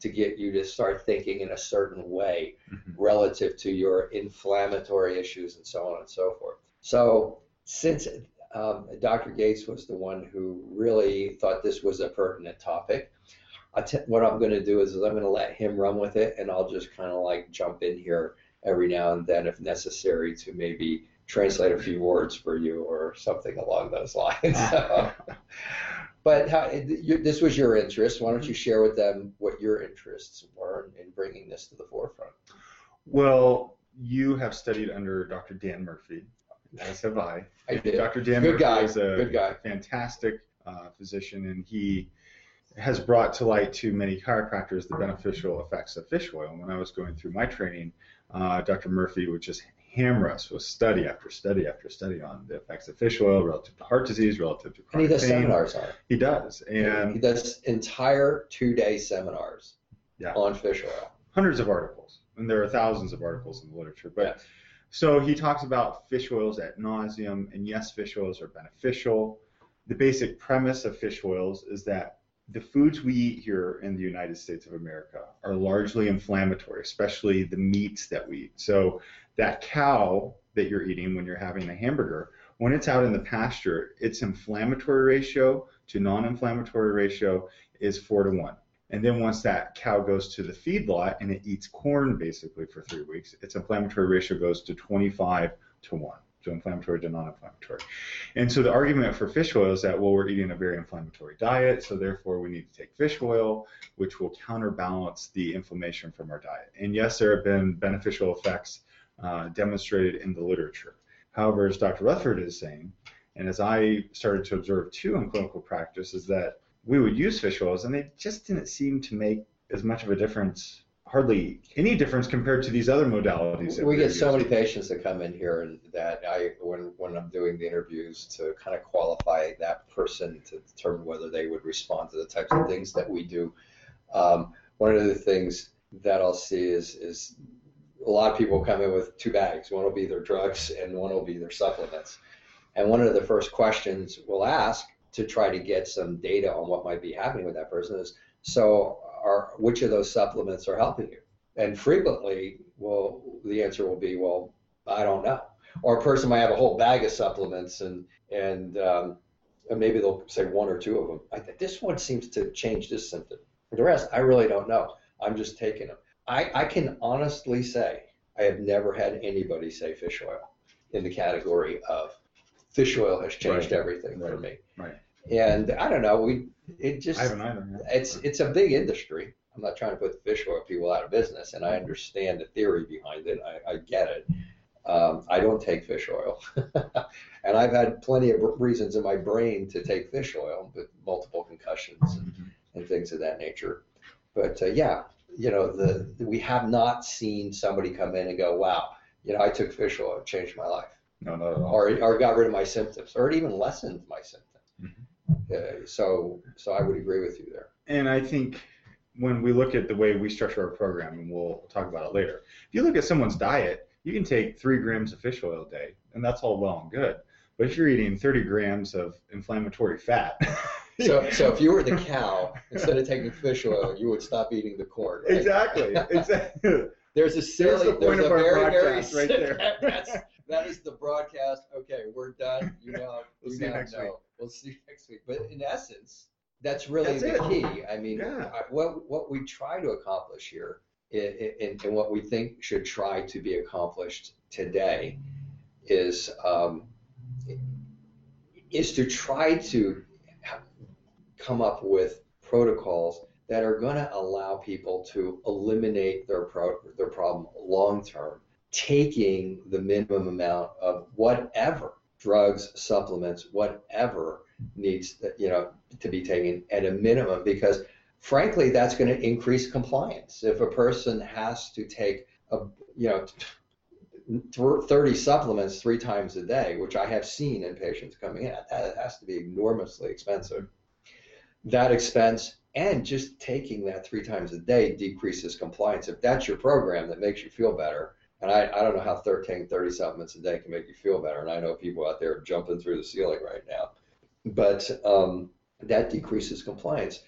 to get you to start thinking in a certain way mm-hmm. relative to your inflammatory issues and so on and so forth. So, since um, Dr. Gates was the one who really thought this was a pertinent topic, what I'm going to do is, is I'm going to let him run with it, and I'll just kind of like jump in here every now and then if necessary to maybe translate a few words for you or something along those lines. But how, this was your interest. Why don't you share with them what your interests were in bringing this to the forefront? Well, you have studied under Dr. Dan Murphy, as have I. I did. Dr. Dan Good Murphy guy. is a Good guy. fantastic uh, physician, and he has brought to light to many chiropractors the beneficial effects of fish oil. When I was going through my training, uh, Dr. Murphy would just hammer us with study after study after study on the effects of fish oil relative to heart disease, relative to chronic And he does pain. seminars on it. He does, and he does entire two-day seminars yeah. on fish oil. Hundreds of articles, and there are thousands of articles in the literature. But so he talks about fish oils at nauseum, and yes, fish oils are beneficial. The basic premise of fish oils is that the foods we eat here in the United States of America are largely inflammatory, especially the meats that we eat. So that cow that you're eating when you're having a hamburger, when it's out in the pasture, its inflammatory ratio to non-inflammatory ratio is four to one. And then once that cow goes to the feedlot and it eats corn basically for three weeks, its inflammatory ratio goes to 25 to one so inflammatory to non-inflammatory. And so the argument for fish oil is that well we're eating a very inflammatory diet, so therefore we need to take fish oil, which will counterbalance the inflammation from our diet. And yes, there have been beneficial effects uh, demonstrated in the literature. However, as Dr. Rutherford is saying, and as I started to observe too in clinical practice, is that we would use fish oils and they just didn't seem to make as much of a difference hardly any difference compared to these other modalities. that We get so many patients that come in here and that I, when, when I'm doing the interviews to kind of qualify that person to determine whether they would respond to the types of things that we do. Um, one of the things that I'll see is, is a lot of people come in with two bags. One will be their drugs and one will be their supplements. And one of the first questions we'll ask to try to get some data on what might be happening with that person is, so are which of those supplements are helping you? And frequently, well, the answer will be, well, I don't know. Or a person might have a whole bag of supplements and and, um, and maybe they'll say one or two of them. I think this one seems to change this symptom. The rest, I really don't know. I'm just taking them. I, I can honestly say I have never had anybody say fish oil in the category of fish oil has changed Right. everything for me. Right. And I don't know, we it just I haven't either. yeah. it's it's a big industry. I'm not trying to put the fish oil people out of business, and I understand the theory behind it. I, I get it. Um, I don't take fish oil, And I've had plenty of reasons in my brain to take fish oil, but multiple concussions and, Mhm. and things of that nature. But uh, yeah, you know, the, we have not seen somebody come in and go, wow, you know, I took fish oil, it changed my life, No, all. or or got rid of my symptoms, or it even lessened my symptoms. Mm-hmm. Uh, so so I would agree with you there. And I think when we look at the way we structure our program, and we'll talk about it later, if you look at someone's diet, you can take three grams of fish oil a day, and that's all well and good. But if you're eating 30 grams of inflammatory fat, So so if you were the cow, instead of taking fish oil, you would stop eating the corn. Right? exactly, exactly. There's a silly, the point there's of a our very, very, right there. that- that's, that is the broadcast. Okay, we're done. You know, We'll you see you next know. week. We'll see you next week. But in essence, that's really That's the it. key. I mean, Yeah. What what we try to accomplish here, and, and what we think should try to be accomplished today, is um, is to try to come up with protocols that are going to allow people to eliminate their pro- their problem long term, taking the minimum amount of whatever drugs, supplements, whatever needs you know to be taken at a minimum because frankly that's going to increase compliance. If a person has to take a you know 30 supplements three times a day which i have seen in patients coming in that has to be enormously expensive. That expense and just taking that three times a day decreases compliance. If that's your program that makes you feel better and I, I don't know how 13 30 supplements a day can make you feel better. And i know people out there are jumping through the ceiling right now. But um, that decreases compliance.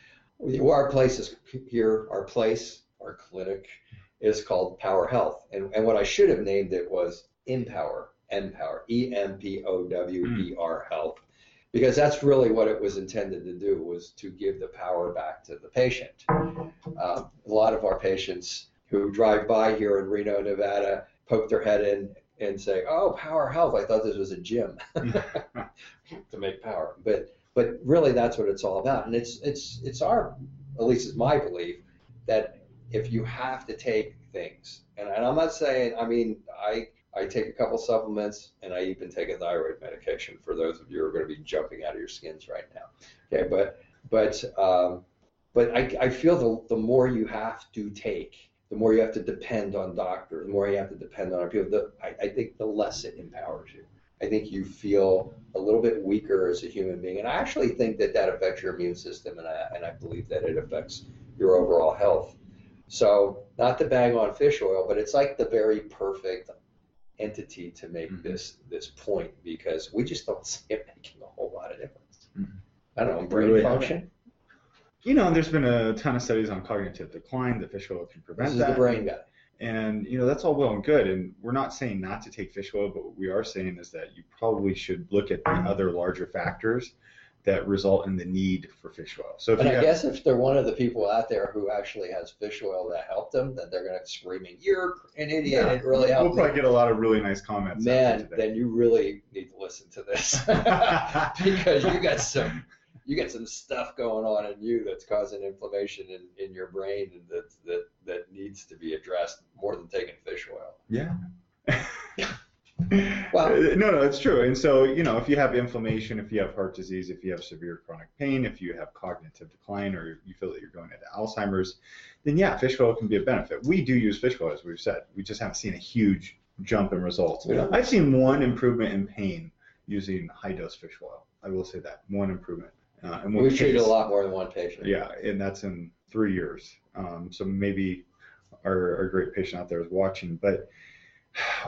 Our place is here our place our clinic is called power health. And, and what i should have named it was empower empower e-m-p-o-w-e-r health. Because that's really what it was intended to do was to give the power back to the patient. Um, a lot of our patients who drive by here in reno nevada poke their head in and say oh power health. I thought this was a gym to make power. But but really that's what it's all about. And it's it's it's our at least it's my belief that if you have to take things and, and i'm not saying i mean i i take a couple supplements and i even take a thyroid medication for those of you who are going to be jumping out of your skins right now. Okay but but um, but I, I feel the, the more you have to take the more you have to depend on doctors the more you have to depend on people the, I, I think the less it empowers you I think you feel a little bit weaker as a human being. And I actually think that that affects your immune system, and I, and I believe that it affects your overall health. So, not to bang on fish oil, but it's like the very perfect entity to make Mhm. this this point because we just don't see it making a whole lot of difference. Mhm. I don't know, brain Really function. You know, there's been a ton of studies on cognitive decline that fish oil can prevent This is that. the brain guy. And you know that's all well and good, and we're not saying not to take fish oil, but what we are saying is that you probably should look at the other larger factors that result in the need for fish oil. So if And you I have, guess if they're one of the people out there who actually has fish oil that helped them, then they're going to screaming, "You're an idiot! Yeah, It really helped." we'll me." probably get a lot of really nice comments. Man, then you really need to listen to this because you got some you get some stuff going on in you that's causing inflammation in, in your brain and that that that needs to be addressed more than taking fish oil. Yeah. Well- Uh, no, no, it's true. And so, you know, if you have inflammation, if you have heart disease, if you have severe chronic pain, if you have cognitive decline, or you feel that you're going into Alzheimer's, then yeah, fish oil can be a benefit. We do use fish oil, as we've said. We just haven't seen a huge jump in results. Yeah. I've seen one improvement in pain using high dose fish oil. I will say that one improvement. Uh, and We've treated a lot more than one patient. yeah, and that's in three years. Um, so maybe our, our great patient out there is watching. But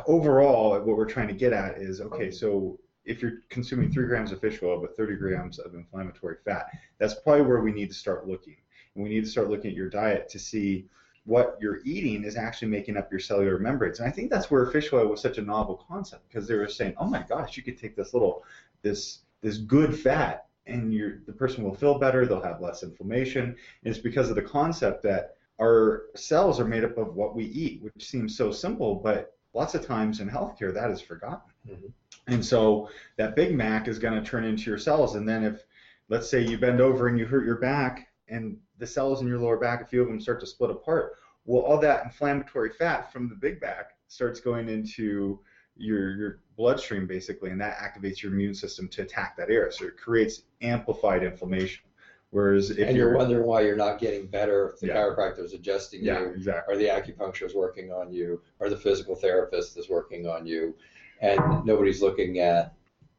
overall, what we're trying to get at is okay, so if you're consuming three grams of fish oil but 30 grams of inflammatory fat, that's probably where we need to start looking. And we need to start looking at your diet to see what you're eating is actually making up your cellular membranes. And I think that's where fish oil was such a novel concept because they were saying, oh my gosh, you could take this little, this, this good fat and the person will feel better, they'll have less inflammation. And it's because of the concept that our cells are made up of what we eat, which seems so simple, but lots of times in healthcare that is forgotten. Mhm. And so that Big Mac is going to turn into your cells. And then if, let's say, you bend over and you hurt your back, and the cells in your lower back, a few of them start to split apart, well, all that inflammatory fat from the Big Mac starts going into your your bloodstream basically, and that activates your immune system to attack that area. So it creates amplified inflammation. Whereas if and you're, wondering why you're not getting better, if the Yeah. chiropractor is adjusting yeah, you, exactly. or the acupuncturist is working on you, or the physical therapist is working on you, and nobody's looking at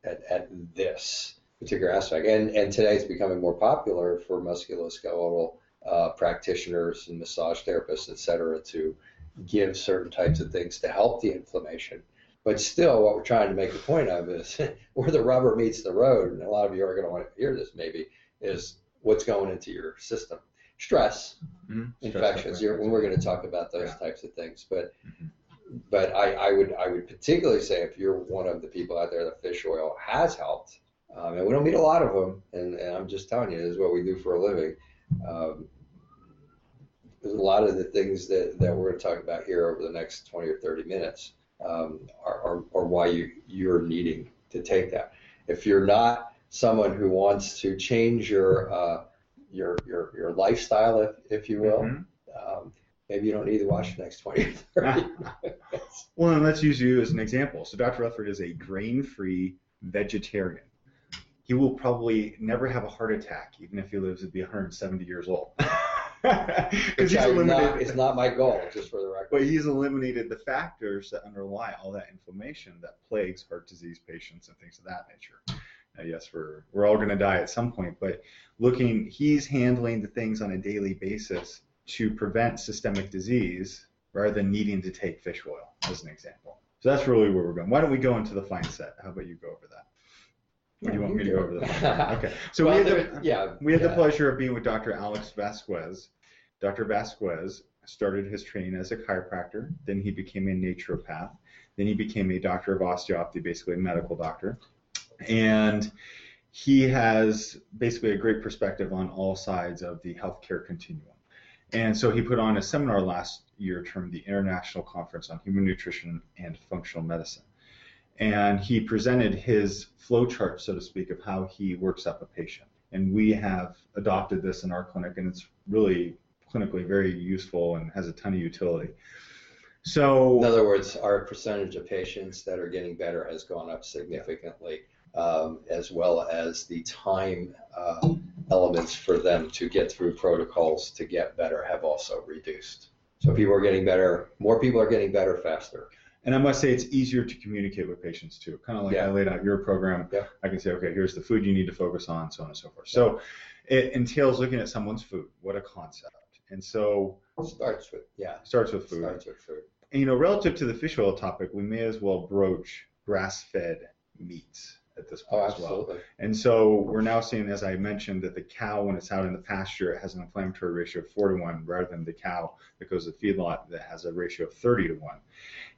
at, at this particular aspect. And and today it's becoming more popular for musculoskeletal uh, practitioners and massage therapists, et cetera, to give certain types of things to help the inflammation. But still, what we're trying to make the point of is where the rubber meets the road, and a lot of you are going to want to hear this maybe, is what's going into your system. Stress, Mhm. infections. When we're going to talk about those Yeah. types of things, but Mhm. but I, I would I would particularly say if you're one of the people out there that fish oil has helped, um, and we don't meet a lot of them, and, and I'm just telling you, this is what we do for a living. Um, a lot of the things that, that we're going to talk about here over the next 20 or 30 minutes um, are why you, you're needing to take that. If you're not someone who wants to change your uh, your, your your lifestyle, if, if you will, Mhm. um, maybe you don't need to watch the next 20 or 30. Well, and let's use you as an example. So Dr. Rutherford is a grain-free vegetarian. He will probably never have a heart attack, even if he lives to be 170 years old. Because he's I'm not, eliminated. is not my goal, just for the record. But he's eliminated the factors that underlie all that inflammation that plagues heart disease patients and things of that nature. Now, yes, we're we're all going to die at some point, but looking, he's handling the things on a daily basis to prevent systemic disease rather than needing to take fish oil, as an example. So that's really where we're going. Why don't we go into the fine set? How about you go over that? Or do you want me to go over that? Okay. So Well, we had the, yeah, we had the pleasure of being with Dr. Alex Vasquez. Dr. Vasquez started his training as a chiropractor, then he became a naturopath, then he became a doctor of osteopathy, basically a medical doctor. And he has basically a great perspective on all sides of the healthcare continuum. And so he put on a seminar last year termed the International Conference on Human Nutrition and Functional Medicine. And he presented his flow chart, so to speak, of how he works up a patient. And we have adopted this in our clinic, and it's really clinically very useful and has a ton of utility. So, In other words, our percentage of patients that are getting better has gone up significantly, um, as well as the time uh, elements for them to get through protocols to get better have also reduced. So people are getting better, more people are getting better faster. And I must say it's easier to communicate with patients too. Kind of like Yeah. I laid out your program. Yeah. I can say, okay, here's the food you need to focus on, so on and so forth. So it entails looking at someone's food. What a concept. And so Starts with, yeah, it starts with food. starts with food. And, you know, relative to the fish oil topic, we may as well broach grass-fed meats at this Oh, point as well. And so we're now seeing, as I mentioned, that the cow, when it's out in the pasture, it has an inflammatory ratio of four to one, rather than the cow that goes to the feedlot that has a ratio of 30 to one,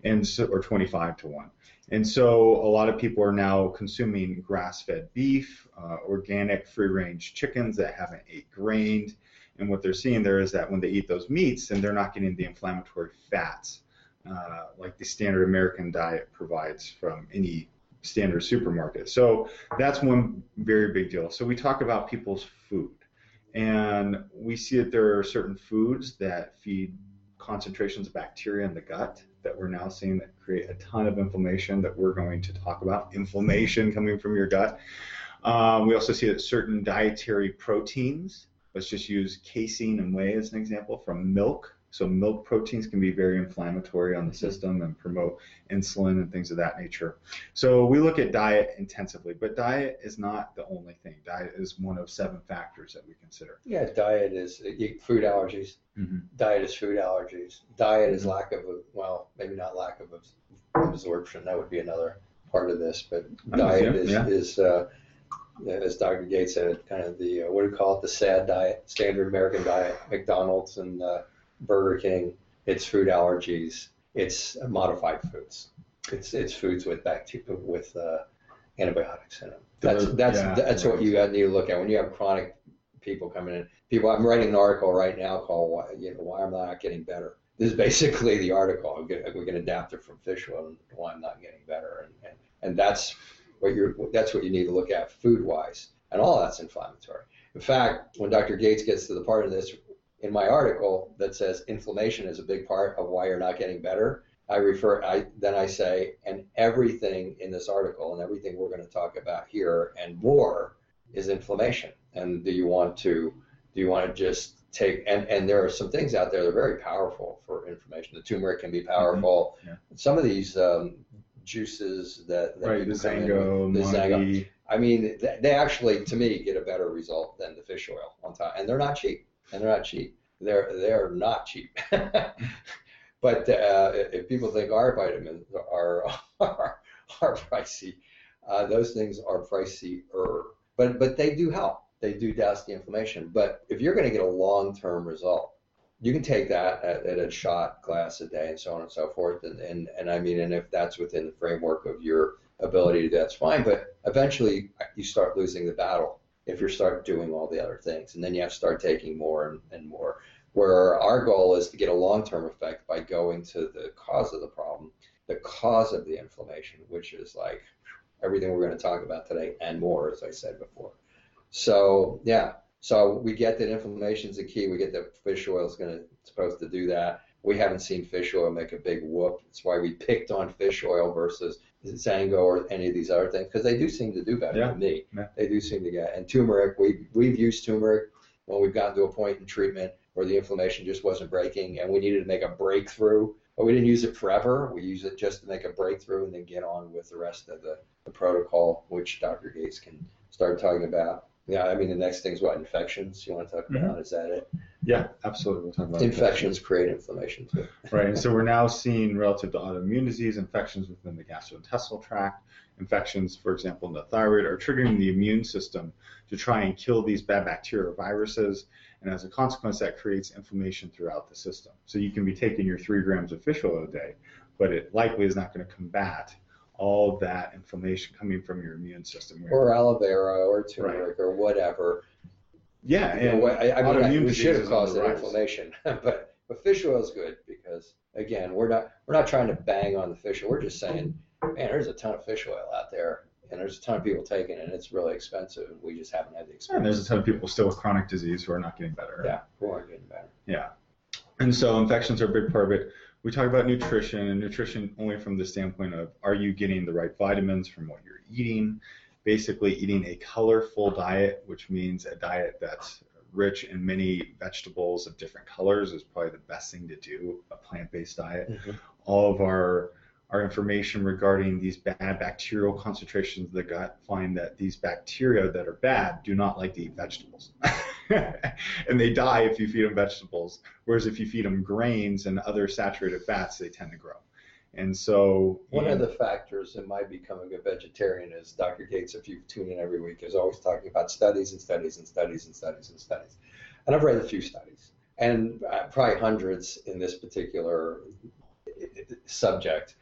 and so or 25 to one. And so a lot of people are now consuming grass-fed beef, uh, organic free-range chickens that haven't ate grained. And what they're seeing there is that when they eat those meats, then they're not getting the inflammatory fats uh, like the standard American diet provides from any standard supermarket. So that's one very big deal. So we talk about people's food, and we see that there are certain foods that feed concentrations of bacteria in the gut that we're now seeing that create a ton of inflammation that we're going to talk about. Inflammation coming from your gut. Um, we also see that certain dietary proteins, let's just use casein and whey as an example, from milk. So milk proteins can be very inflammatory on the system and promote insulin and things of that nature. So we look at diet intensively, but diet is not the only thing. Diet is one of seven factors that we consider. Yeah, diet is food allergies. Diet is food allergies. Diet is lack of, well, maybe not lack of absorption. That would be another part of this. But I'm diet is, yeah. is uh, as Dr. Gates said, kind of the, uh, what do you call it, the sad diet, standard American diet, McDonald's and uh, Burger King. It's food allergies. It's modified foods. It's it's foods with bacteria with uh, antibiotics in them. That's that's yeah, that's what you got need to look at when you have chronic people coming in. People, I'm writing an article right now called "Why you know why I'm not getting better." This is basically the article. I'm gonna, we can adapt it from fish oil and why I'm not getting better, and, and and that's what you're that's what you need to look at food wise, and all that's inflammatory. In fact, when Dr. Gates gets to the part of this in my article that says inflammation is a big part of why you're not getting better, I refer, I then I say, and everything in this article and everything we're going to talk about here and more is inflammation. And do you want to, do you want to just take, and, and there are some things out there that are very powerful for inflammation. The turmeric can be powerful. Mm-hmm. Yeah. Some of these um, juices that, that Right, the in XanGo, the XanGo, I mean, they actually, to me, get a better result than the fish oil on top, and they're not cheap. And they're not cheap. They're they're not cheap. but uh, if people think our vitamins are are, are pricey, uh, those things are pricier. But but they do help. They do douse the inflammation. But if you're going to get a long term result, you can take that at, at a shot glass a day and so on and so forth. And, and and I mean, and if that's within the framework of your ability that's fine. But eventually, you start losing the battle if you start doing all the other things, and then you have to start taking more and, and more. Where our goal is to get a long-term effect by going to the cause of the problem, the cause of the inflammation, which is like everything we're going to talk about today and more, as I said before. So yeah, so we get that inflammation is the key. We get that fish oil is going to supposed to do that. We haven't seen fish oil make a big whoop. That's why we picked on fish oil versus XanGo or any of these other things because they do seem to do better Yeah. than me. Yeah. They do seem to get and turmeric. We we've used turmeric when we've gotten to a point in treatment where the inflammation just wasn't breaking and we needed to make a breakthrough. But we didn't use it forever. We use it just to make a breakthrough and then get on with the rest of the, the protocol, which Dr. Gates can start talking about. Yeah, I mean the next thing is what infections. You want to talk mm-hmm. about? Is that it? Yeah, absolutely. About Infections create inflammation too. Right, and so we're now seeing relative to autoimmune disease, infections within the gastrointestinal tract, infections, for example, in the thyroid, are triggering the immune system to try and kill these bad bacteria or viruses, and as a consequence, that creates inflammation throughout the system. So you can be taking your three grams of fish oil a day, but it likely is not going to combat all that inflammation coming from your immune system. Or aloe vera or turmeric or whatever. yeah, You know, I, I mean, I- we should have caused that inflammation, but but fish oil is good because again, we're not we're not trying to bang on the fish oil. We're just saying, man, there's a ton of fish oil out there, and there's a ton of people taking it, and it's really expensive. and We just haven't had the experience. And there's a ton of people still with chronic disease who are not getting better. Yeah, who aren't getting better. Yeah. And so infections are a big part of it. We talk about nutrition and nutrition only from the standpoint of are you getting the right vitamins from what you're eating? Basically, eating a colorful diet, which means a diet that's rich in many vegetables of different colors, is probably the best thing to do. A plant-based diet. Mhm. All of our our information regarding these bad bacterial concentrations of the gut find that these bacteria that are bad do not like to eat vegetables. and they die if you feed them vegetables. Whereas if you feed them grains and other saturated fats, they tend to grow. And so One of the factors in my becoming a vegetarian is Dr. Gates, if you tune in every week, is always talking about studies and studies and studies and studies and studies. And I've read a few studies, and uh, probably hundreds in this particular uh, subject,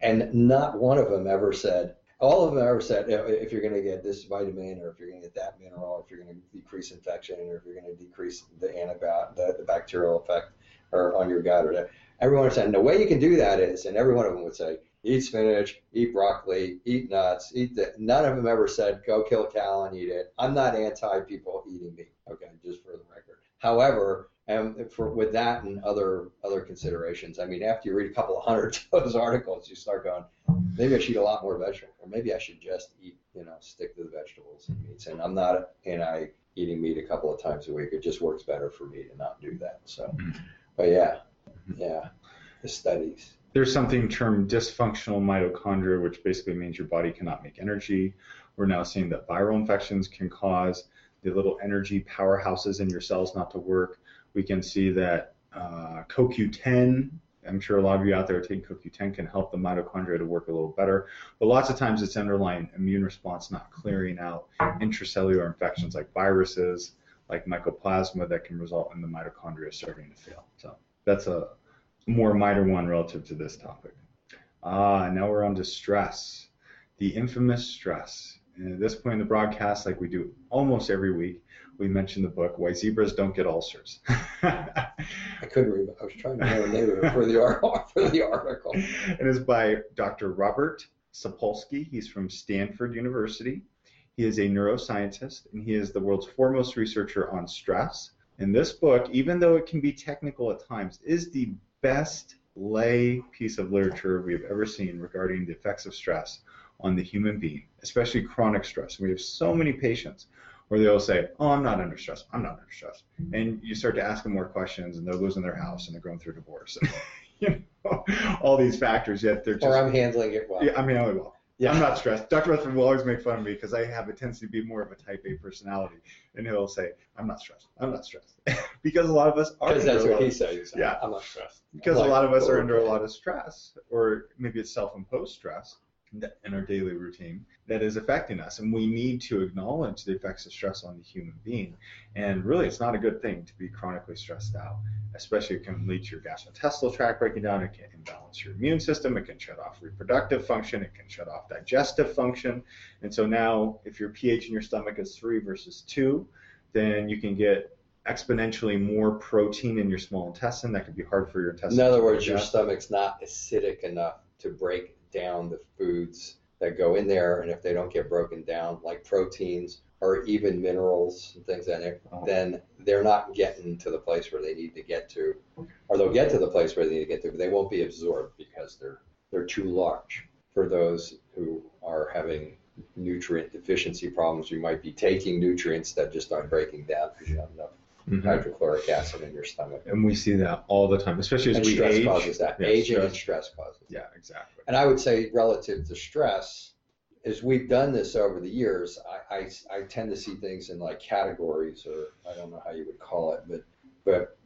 and not one of them ever said. All of them ever said "If- if you're going to get this vitamin, or if you're going to get that mineral, or if you're going to decrease infection, or if you're going to decrease the antibiotic, the, the bacterial effect, or on your gut, or that. Everyone said, and the way you can do that is, and every one of them would say, eat spinach, eat broccoli, eat nuts, eat that. None of them ever said, go kill a cow and eat it. I'm not anti people eating meat, okay, just for the record. However, and for with that and other other considerations, I mean, after you read a couple of hundred of those articles, you start going, maybe I should eat a lot more vegetables, or maybe I should just eat, you know, stick to the vegetables and meats. And I'm not anti eating meat a couple of times a week. It just works better for me to not do that. So, mm-hmm. but yeah, yeah, the studies. there's something termed dysfunctional mitochondria, which basically means your body cannot make energy. We're now seeing that viral infections can cause the little energy powerhouses in your cells not to work. We can see that uh, CoQ10, I'm sure a lot of you out there taking CoQ10, can help the mitochondria to work a little better. But lots of times it's underlying immune response not clearing out intracellular infections like viruses, like mycoplasma that can result in the mitochondria starting to fail. So that's a more minor one relative to this topic. Ah, now we're on to stress, the infamous stress. And at this point in the broadcast, like we do almost every week, we mentioned the book Why Zebras Don't Get Ulcers. I couldn't remember. I was trying to remember the name of it for the article. For the article. it is by Dr. Robert Sapolsky. He's from Stanford University. He is a neuroscientist and he is the world's foremost researcher on stress. And this book, even though it can be technical at times, is the best lay piece of literature we've ever seen regarding the effects of stress on the human being, especially chronic stress. We have so many patients where they'll say, "Oh, I'm not under stress. I'm not under stress," and you start to ask them more questions, and they're losing their house, and they're going through divorce, and, you know, all these factors. Yet they're just, or I'm handling it well. yeah, I mean, oh well. Yeah. I'm not stressed. Dr. Rutherford will always make fun of me because I have a tendency to be more of a type A personality, and he'll say, "I'm not stressed. I'm not stressed," because a lot of us are. Because that's a what he says. Yeah. I'm not stressed. because Like, a lot of us are under a lot of stress, or maybe it's self-imposed stress that- in our daily routine that is affecting us, and we need to acknowledge the effects of stress on the human being. And really, it's not a good thing to be chronically stressed out, especially it can lead to your gastrointestinal tract breaking down. It can imbalance your immune system. It can shut off reproductive function. It can shut off digestive function. And so now, if your pH in your stomach is three versus two, then you can get exponentially more protein in your small intestine that could be hard for your intestine. In other words, your stomach's not acidic enough to break down the foods that go in there, and if they don't get broken down, like proteins or even minerals and things like that, Oh. then they're not getting to the place where they need to get to, or they'll get to the place where they need to get to, but they won't be absorbed because they're they're too large for those who are having nutrient deficiency problems. You might be taking nutrients that just aren't breaking down because you have enough Mhm. hydrochloric acid in your stomach. And we see that all the time, especially as And we stress age. causes that. Yeah, Aging stress. and stress causes. Yeah, exactly. And I would say relative to stress, as we've done this over the years, I, I, I tend to see things in like categories, or I don't know how you would call it, but but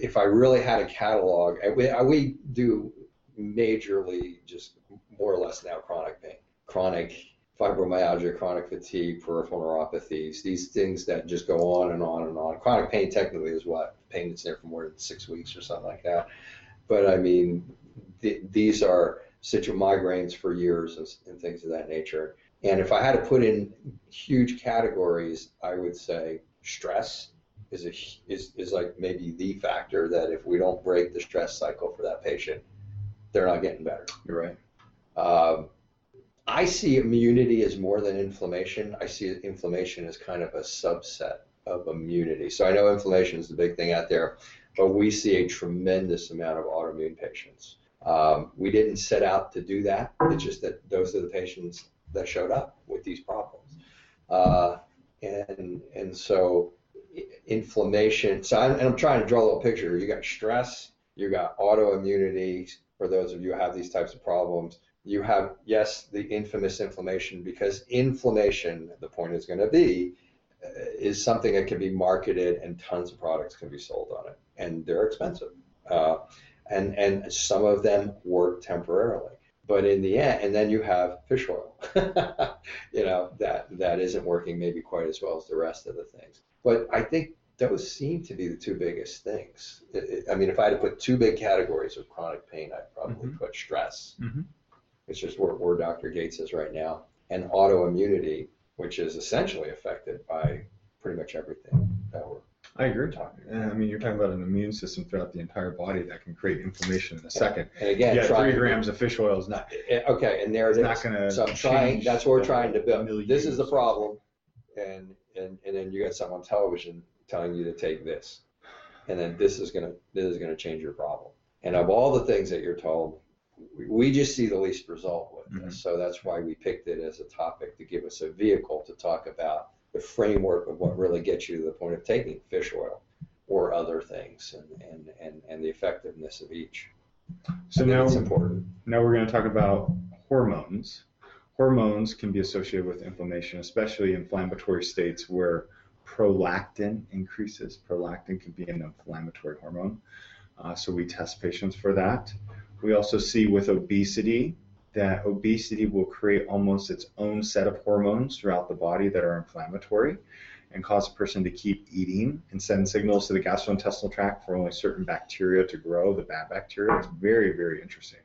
if I really had a catalog, we, we do majorly just more or less now chronic pain, chronic fibromyalgia, chronic fatigue, peripheral neuropathies, these things that just go on and on and on. Chronic pain technically is what pain that's there for more than six weeks or something like that. But I mean, th- these are citrus migraines for years and, and things of that nature. And if I had to put in huge categories, I would say stress is a, is is like maybe the factor that if we don't break the stress cycle for that patient, they're not getting better. You're right. Um, I see immunity as more than inflammation. I see inflammation as kind of a subset of immunity. So I know inflammation is the big thing out there, but we see a tremendous amount of autoimmune patients. Um, we didn't set out to do that. It's just that those are the patients that showed up with these problems. Uh, and and so inflammation. So I'm, and I'm trying to draw a little picture. You got stress. You got autoimmunity. For those of you who have these types of problems, you have yes the infamous inflammation because inflammation. The point is going to be uh, is something that can be marketed and tons of products can be sold on it, and they're expensive. Uh, and and some of them work temporarily but in the end and then you have fish oil you know that that isn't working maybe quite as well as the rest of the things but i think those seem to be the two biggest things It- it- i mean if i had to put two big categories of chronic pain i'd probably Mhm. put stress Mhm. It's just where, where dr gates is right now and autoimmunity which is essentially affected by pretty much everything that we're I agree. I mean, you're talking about an immune system throughout the entire body that can create inflammation in a second. and again yeah, three grams of fish oil is not. Okay, and there it It's not gonna so I'm trying. That's what we're trying to build. This is the problem, and and and then you got someone on television telling you to take this, and then this is gonna this is gonna change your problem. And of all the things that you're told, we- just see the least result with this. So that's why we picked it as a topic to give us a vehicle to talk about the framework of what really gets you to the point of taking fish oil or other things, and and and, and the effectiveness of each. So now, it's important. now we're going to talk about hormones. Hormones can be associated with inflammation, especially inflammatory states where prolactin increases. Prolactin can be an inflammatory hormone. Uh, so we test patients for that. We also see with obesity that obesity will create almost its own set of hormones throughout the body that are inflammatory and cause a person to keep eating and send signals to the gastrointestinal tract for only certain bacteria to grow, the bad bacteria. It's very, very interesting.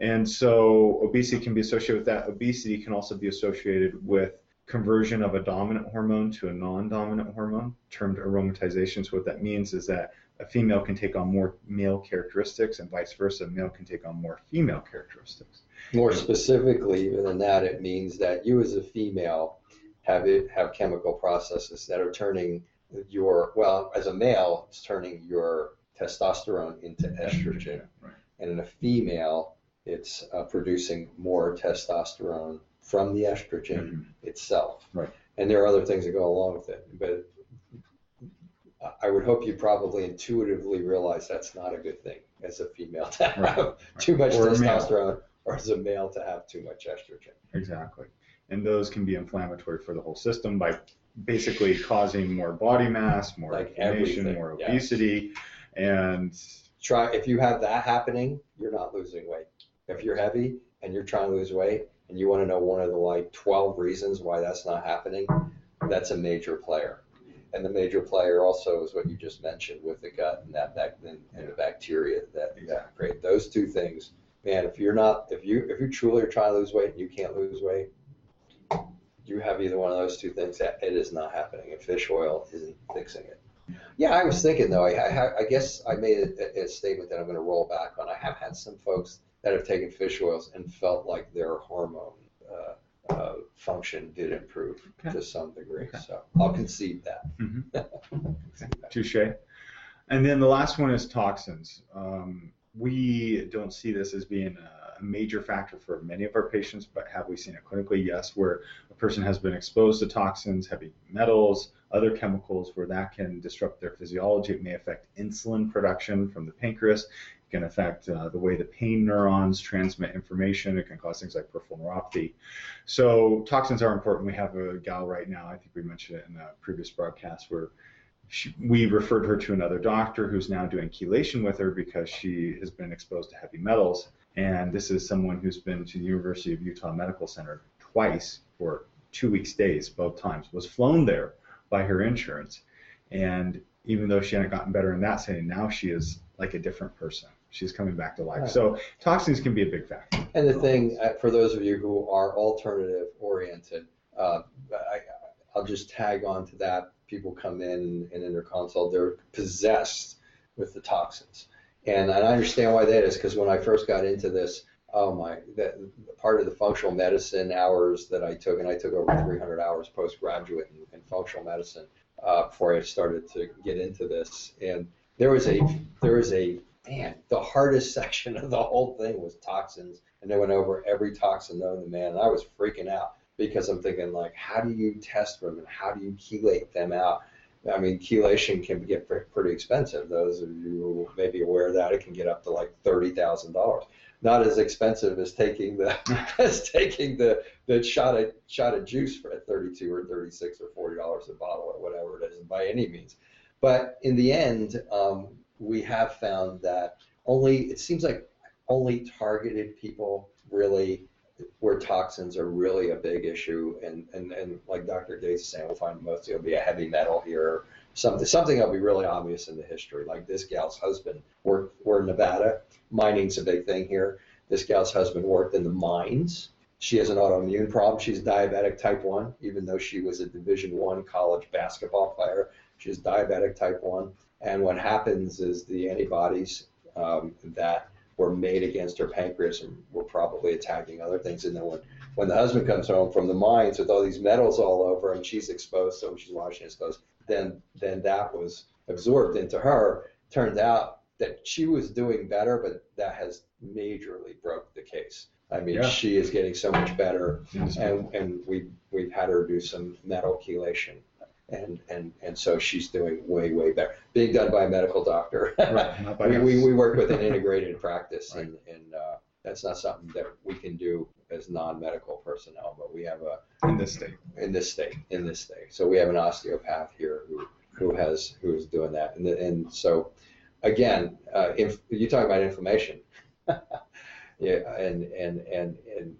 And so obesity can be associated with that. Obesity can also be associated with conversion of a dominant hormone to a non-dominant hormone, termed aromatization. So what that means is that a female can take on more male characteristics and vice versa. A male can take on more female characteristics. More specifically, even than that, it means that you as a female have it have chemical processes that are turning your well, as a male, it's turning your testosterone into estrogen. Right. and in a female, it's uh, producing more testosterone from the estrogen itself. Right. And there are other things that go along with it, but I- would hope you probably intuitively realize that's not a good thing as a female to have Right. too much Or testosterone, or as a male to have too much estrogen. Exactly. And those can be inflammatory for the whole system by basically causing more body mass, more Like inflammation, everything, more obesity, and Try if you have that happening, you're not losing weight. If you're heavy and you're trying to lose weight, and you want to know one of the like 12 reasons why that's not happening, that's a major player. And the major player also is what you just mentioned with the gut and that bac- and, and the bacteria that, that create those two things. Man, if you're not, if you if you truly are trying to lose weight and you can't lose weight, you have either one of those two things. That it is not happening, and fish oil isn't fixing it. Yeah, I was thinking though. I, I, I guess I made a, a statement that I'm going to roll back on. I have had some folks that have taken fish oils and felt like their hormone uh, uh, function did improve Okay. to some degree. Okay. So I'll concede that. Mhm. Concede that. touche. And then the last one is toxins. Um, we don't see this as being a major factor for many of our patients, but have we seen it clinically? Yes, where a person has been exposed to toxins, heavy metals, other chemicals, where that can disrupt their physiology. It may affect insulin production from the pancreas. Can affect uh, the way the pain neurons transmit information. It can cause things like peripheral neuropathy. So toxins are important. We have a gal right now. I think we mentioned it in a previous broadcast where she, we referred her to another doctor who's now doing chelation with her because she has been exposed to heavy metals. And this is someone who's been to the University of Utah Medical Center twice for two weeks days, both times, was flown there by her insurance. And even though she hadn't gotten better in that setting, now she is like a different person. She's coming back to life. Right. So toxins can be a big factor. And the thing, uh, for those of you who are alternative oriented, uh, I, I'll just tag on to that. People come in and in their consult, they're possessed with the toxins. And I understand why that is because when I first got into this, oh my, that part of the functional medicine hours that I took, and I took over 300 hours postgraduate in, in functional medicine uh, before I started to get into this. And there was a, there was a, man, the hardest section of the whole thing was toxins. And they went over every toxin known to man. And I was freaking out because I'm thinking, like, how do you test them and how do you chelate them out? I mean, chelation can get pretty expensive. Those of you may be aware of that, it can get up to like thirty thousand dollars. Not as expensive as taking the as taking the the shot of shot of juice for thirty two or thirty six or forty dollars a bottle or whatever it is by any means. But in the end, um, we have found that only it seems like only targeted people really where toxins are really a big issue and, and, and like Dr. Gates is saying, we'll find mostly it'll be a heavy metal here, something something that'll be really obvious in the history. Like this gal's husband worked we're in Nevada. Mining's a big thing here. This gal's husband worked in the mines. She has an autoimmune problem. She's diabetic type one, even though she was a division one college basketball player. She's diabetic type one. And what happens is the antibodies um, that were made against her pancreas and were probably attacking other things. And then when, when the husband comes home from the mines with all these metals all over and she's exposed, so she's washing exposed, then then that was absorbed into her. Turned out that she was doing better, but that has majorly broke the case. I mean, Yeah. she is getting so much better, and and we we've had her do some metal chelation, and and and so she's doing way way better. Being done by a medical doctor. Right, we, we we work with an integrated practice, Right. and and uh, that's not something that we can do as non-medical personnel, but we have a in this state. in this state in this state. So we have an osteopath here who who has who is doing that, and and so again, uh, if you talk about inflammation. Yeah, and and and and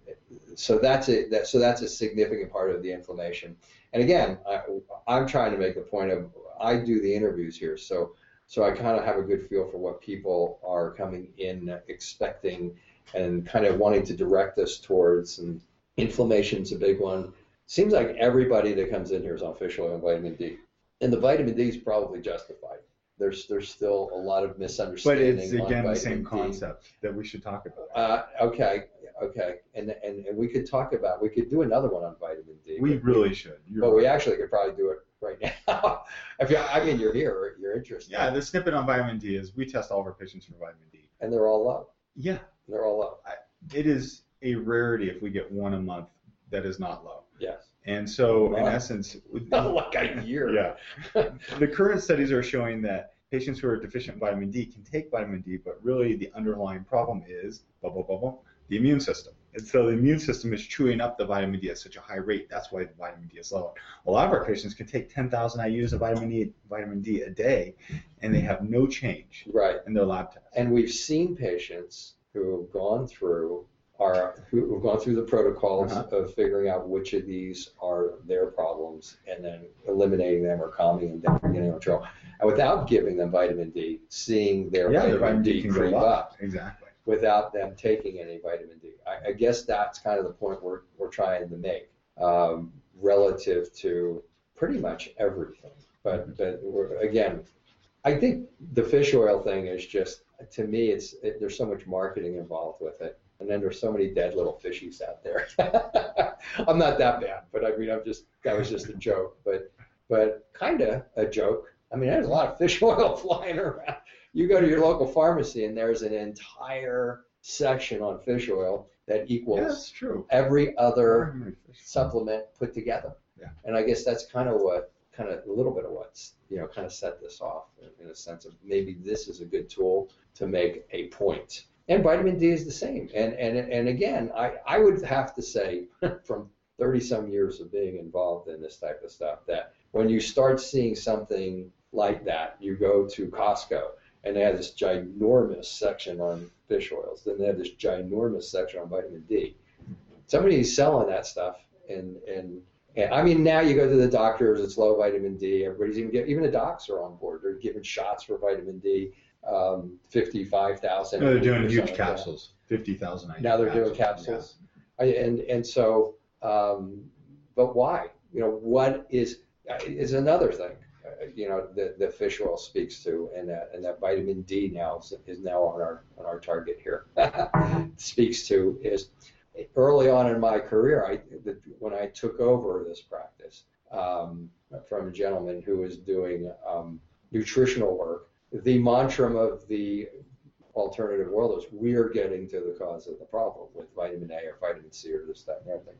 so that's a that so that's a significant part of the inflammation. And again, I, I'm trying to make the point of I do the interviews here, so so I kind of have a good feel for what people are coming in expecting and kind of wanting to direct us towards. And inflammation's a big one. Seems like everybody that comes in here is on fish oil and vitamin D, and the vitamin D is probably justified. There's there's still a lot of misunderstanding. But it's again the same D. concept that we should talk about. Uh, okay, okay, and, and and we could talk about we could do another one on vitamin We but really should. You're but we actually could probably do it right now. if you, I mean, you're here, you're interested. Yeah, the snippet on vitamin D is we test all of our patients for vitamin D. and they're all low. Yeah, They're all low. it is a rarity if we get one a month that is not low. Yes. And so, in essence, like a year. yeah, the current studies are showing that patients who are deficient in vitamin D can take vitamin D, but really the underlying problem is bubble bubble the immune system. And so the immune system is chewing up the vitamin D at such a high rate. That's why the vitamin D is low. A lot of our patients can take 10,000 IU's of vitamin D, vitamin D a day, and they have no change Right. in their lab tests. And we've seen patients who have gone through our who have gone through the protocols Uh-huh. of figuring out which of these are their problems and then eliminating them or calming them down getting them control. And without giving them vitamin D, seeing their yeah, vitamin, their vitamin D, D, creep up. up. Exactly. Without them taking any vitamin D. I, I guess that's kind of the point we're, we're trying to make um, relative to pretty much everything. But, but we're, again, I think the fish oil thing is just, to me, it's it, there's so much marketing involved with it. And then there's so many dead little fishies out there. I'm not that bad, but I mean, I'm just, that was just a joke, but, but kind of a joke. I mean, there's a lot of fish oil flying around you go to your local pharmacy and there's an entire section on fish oil that equals Yeah, every other supplement put together. Yeah. And I guess that's kind of what, kind of a little bit of what's, you know, kind of set this off in, in a sense of maybe this is a good tool to make a point. And vitamin D is the same. And and and again, I, I would have to say from 30 some years of being involved in this type of stuff that when you start seeing something like that, you go to Costco and they have this ginormous section on fish oils. Then they have this ginormous section on vitamin D. Somebody's selling that stuff, and and and I mean now you go to the doctors, it's low vitamin D. Everybody's even get, even the docs are on board. They're giving shots for vitamin D, um, fifty-five thousand. No, they're doing huge capsules, 50,000 Now they're doing capsules, capsules. I, and and so, um, but why? You know, what is is another thing. You know, that the fish oil speaks to, and that and that vitamin D now is, is now on our on our target here. speaks to is early on in my career, I the, when I took over this practice um, from a gentleman who was doing um, nutritional work. The mantra of the alternative world is we're getting to the cause of the problem with vitamin A or vitamin C or this, that, and everything.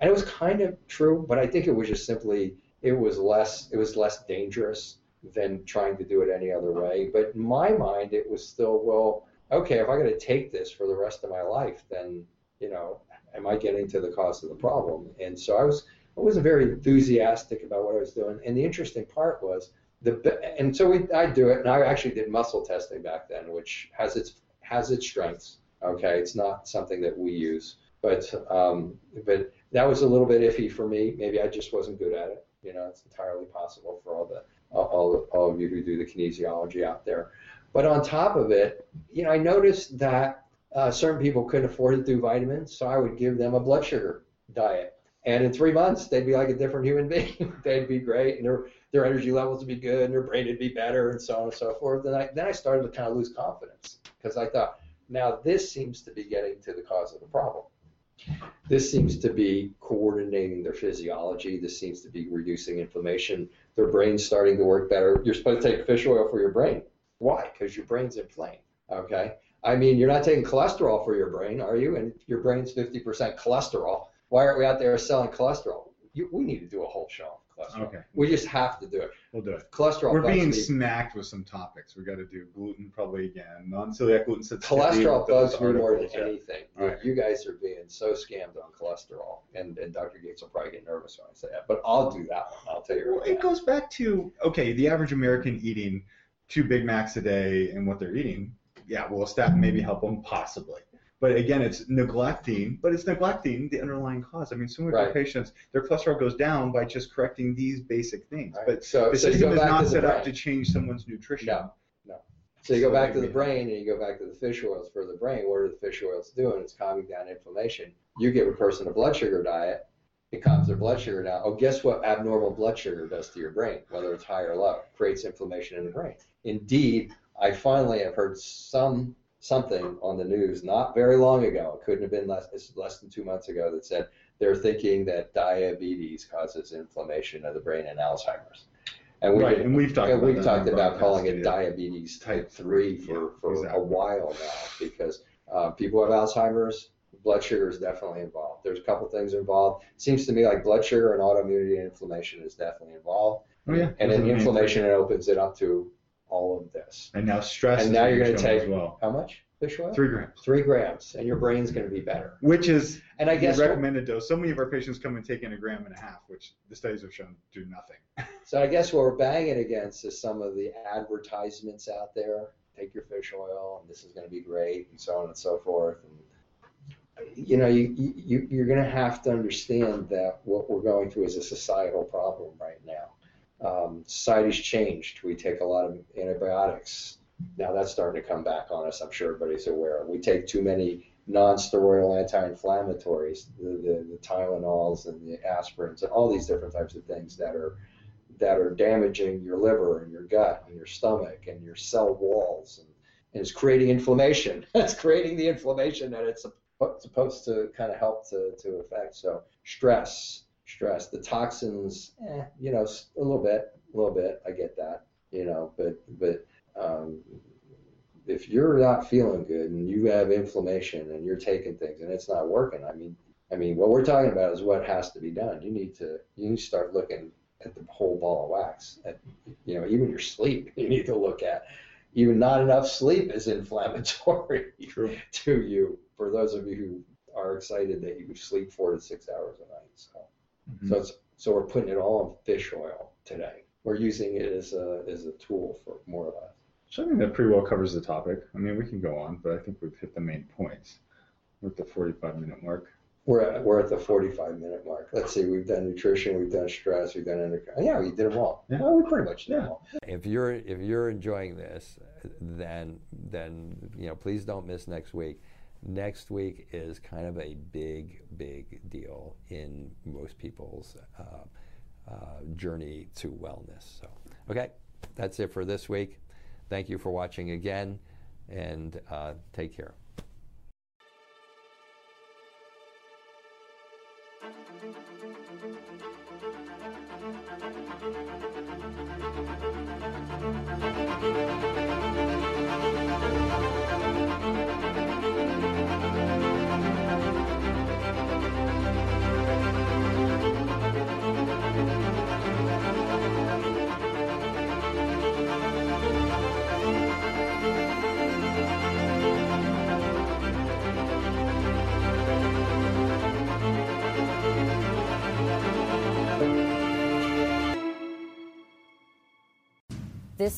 And it was kind of true, but I think it was just simply it was less it was less dangerous than trying to do it any other way. But in my mind, it was still well, okay, if I got to take this for the rest of my life, then you know, am I getting to the cause of the problem? And so I was I wasn't very enthusiastic about what I was doing. And the interesting part was the and so we I do it, and I actually did muscle testing back then, which has its has its strengths. Okay, it's not something that we use, but um, but that was a little bit iffy for me. Maybe I just wasn't good at it. You know, it's entirely possible for all the all, all of you who do the kinesiology out there. But on top of it, you know, I noticed that uh, certain people couldn't afford to do vitamins, so I would give them a blood sugar diet. And in three months, they'd be like a different human being. they'd be great, and their their energy levels would be good, and their brain would be better, and so on and so forth. Then I then I started to kind of lose confidence because I thought, now this seems to be getting to the cause of the problem. This seems to be coordinating their physiology. This seems to be reducing inflammation. Their brain's starting to work better. You're supposed to take fish oil for your brain. Why? Because your brain's inflamed. Okay. I mean, you're not taking cholesterol for your brain, are you? And your brain's 50% cholesterol. Why aren't we out there selling cholesterol? You, we need to do a whole show cholesterol. Okay. We just have to do it. We'll do it. Cholesterol. We're being smacked with some topics. We got to do gluten probably again. Non-celiac gluten sensitivity. Cholesterol me more than anything. Right. You guys are being so scammed on cholesterol, and, and Dr. Gates will probably get nervous when I say that. But I'll do that one. I'll tell you Well, right it now. goes back to okay, the average American eating two Big Macs a day and what they're eating. Yeah, well, a statin maybe help them? Possibly. But again, it's neglecting, but it's neglecting the underlying cause. I mean, some of our Right. patients, their cholesterol goes down by just correcting these basic things. Right. But so, the so system is not set up to change someone's nutrition. No. no. So you go So back to the brain and you go back to the fish oils for the brain. What are the fish oils doing? It's calming down inflammation. You give a person a blood sugar diet, it calms their blood sugar down. Oh, guess what abnormal blood sugar does to your brain, whether it's high or low? Creates inflammation in the brain. Indeed, I finally have heard some something on the news not very long ago. It couldn't have been less less than two months ago that said they're thinking that diabetes causes inflammation of the brain and Alzheimer's. And we Right, and we've talked and about we've talked about calling it diabetes type three for, yeah, for a while now because Uh, people have Alzheimer's, blood sugar is definitely involved. There's a couple things involved. It seems to me like blood sugar and autoimmunity and inflammation is definitely involved. Oh yeah. And then are the main inflammation it opens it up to all of this. And now stress. And is now you're going to take as well. how much fish oil? Three grams, Three grams, and your brain's going to be better. which is And I guess the recommended dose. So many of our patients come and take in a gram and a half, which the studies have shown do nothing. So I guess what we're banging against is some of the advertisements out there. Take your fish oil, and this is going to be great, and so on and so forth. And you know, you, you you're going to have to understand that what we're going through is a societal problem right now. Um, society's changed. We take a lot of antibiotics. Now that's starting to come back on us. I'm sure everybody's aware. We take too many non-steroidal anti-inflammatories, the, the, the Tylenols and the aspirins, and all these different types of things that are that are damaging your liver and your gut and your stomach and your cell walls and, and it's creating inflammation. it's creating the inflammation that it's supposed to kind of help to, to affect. So stress, stress, the toxins, eh, you know, a little bit, a little bit. I get that, you know, but but um, if you're not feeling good and you have inflammation and you're taking things and it's not working, I mean, I mean, what we're talking about is what has to be done. You need to you need to start looking at the whole ball of wax. At you know, even your sleep, you need to look at. Even not enough sleep is inflammatory True. to you. For those of you who are excited that you sleep four to six hours a night, so Mm-hmm. so it's so we're putting it all in fish oil today. We're using it as a as a tool for more or less. So I think that pretty well covers the topic. I mean, we can go on, but I think we've hit the main points. We're at the 45 minute mark. We're at, we're at the 45 minute mark. Let's see, we've done nutrition, we've done stress, we've done endocrine. Yeah, we did them all. Yeah. Well, we pretty much did them all. If you're if you're enjoying this, then then you know please don't miss next week. Next week is kind of a big big deal in most people's uh, uh, journey to wellness. So okay, that's it for this week. Thank you for watching again, and uh, take care.